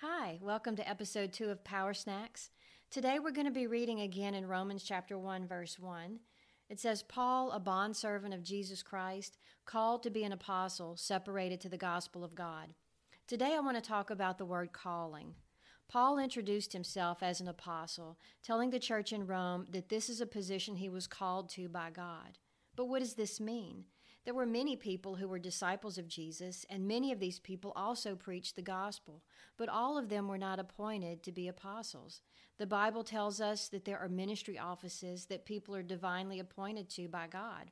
Hi, welcome to episode two of Power Snacks. Today we're going to be reading again in Romans chapter 1, verse 1. It says, Paul, a bondservant of Jesus Christ, called to be an apostle, separated to the gospel of God. Today I want to talk about the word calling. Paul introduced himself as an apostle, telling the church in Rome that this is a position he was called to by God. But what does this mean? There were many people who were disciples of Jesus, and many of these people also preached the gospel, but all of them were not appointed to be apostles. The Bible tells us that there are ministry offices that people are divinely appointed to by God.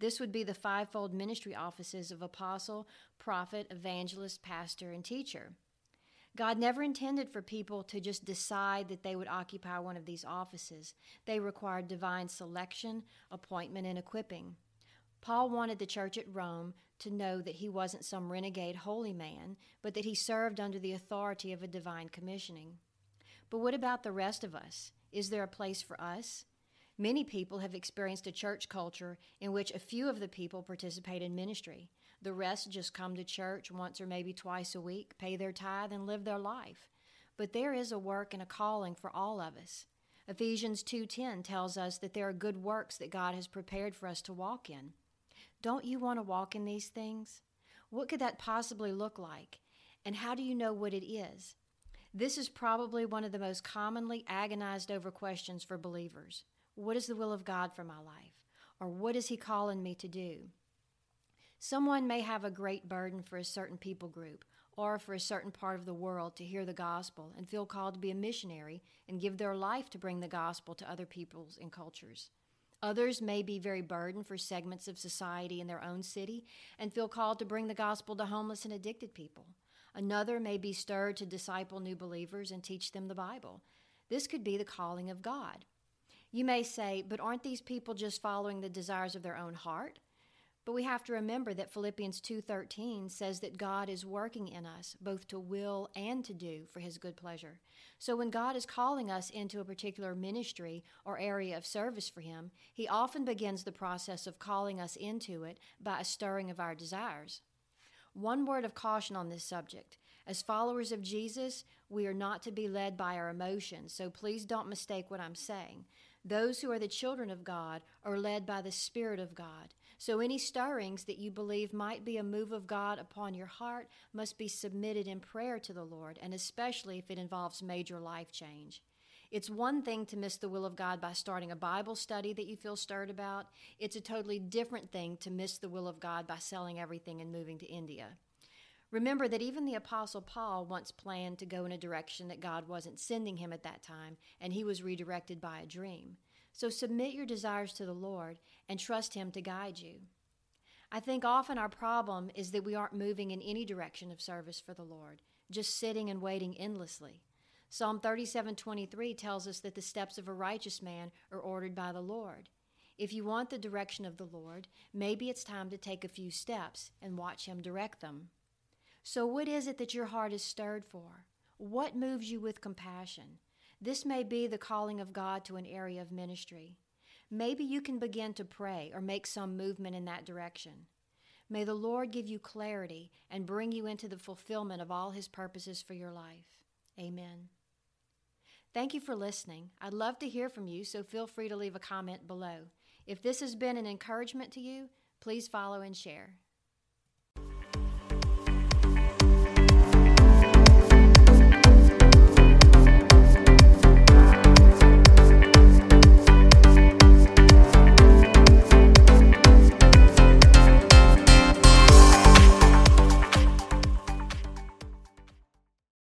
This would be the fivefold ministry offices of apostle, prophet, evangelist, pastor, and teacher. God never intended for people to just decide that they would occupy one of these offices. They required divine selection, appointment, and equipping. Paul wanted the church at Rome to know that he wasn't some renegade holy man, but that he served under the authority of a divine commissioning. But what about the rest of us? Is there a place for us? Many people have experienced a church culture in which a few of the people participate in ministry. The rest just come to church once or maybe twice a week, pay their tithe, and live their life. But there is a work and a calling for all of us. Ephesians 2:10 tells us that there are good works that God has prepared for us to walk in. Don't you want to walk in these things? What could that possibly look like? And how do you know what it is? This is probably one of the most commonly agonized over questions for believers. What is the will of God for my life? Or what is He calling me to do? Someone may have a great burden for a certain people group or for a certain part of the world to hear the gospel and feel called to be a missionary and give their life to bring the gospel to other peoples and cultures. Others may be very burdened for segments of society in their own city and feel called to bring the gospel to homeless and addicted people. Another may be stirred to disciple new believers and teach them the Bible. This could be the calling of God. You may say, but aren't these people just following the desires of their own heart? But we have to remember that Philippians 2:13 says that God is working in us both to will and to do for his good pleasure. So when God is calling us into a particular ministry or area of service for him, he often begins the process of calling us into it by a stirring of our desires. One word of caution on this subject. As followers of Jesus, we are not to be led by our emotions, so please don't mistake what I'm saying. Those who are the children of God are led by the Spirit of God. So any stirrings that you believe might be a move of God upon your heart must be submitted in prayer to the Lord, and especially if it involves major life change. It's one thing to miss the will of God by starting a Bible study that you feel stirred about. It's a totally different thing to miss the will of God by selling everything and moving to India. Remember that even the Apostle Paul once planned to go in a direction that God wasn't sending him at that time, and he was redirected by a dream. So submit your desires to the Lord and trust Him to guide you. I think often our problem is that we aren't moving in any direction of service for the Lord, just sitting and waiting endlessly. Psalm 37:23 tells us that the steps of a righteous man are ordered by the Lord. If you want the direction of the Lord, maybe it's time to take a few steps and watch him direct them. So, what is it that your heart is stirred for? What moves you with compassion? This may be the calling of God to an area of ministry. Maybe you can begin to pray or make some movement in that direction. May the Lord give you clarity and bring you into the fulfillment of all His purposes for your life. Amen. Thank you for listening. I'd love to hear from you, so feel free to leave a comment below. If this has been an encouragement to you, please follow and share.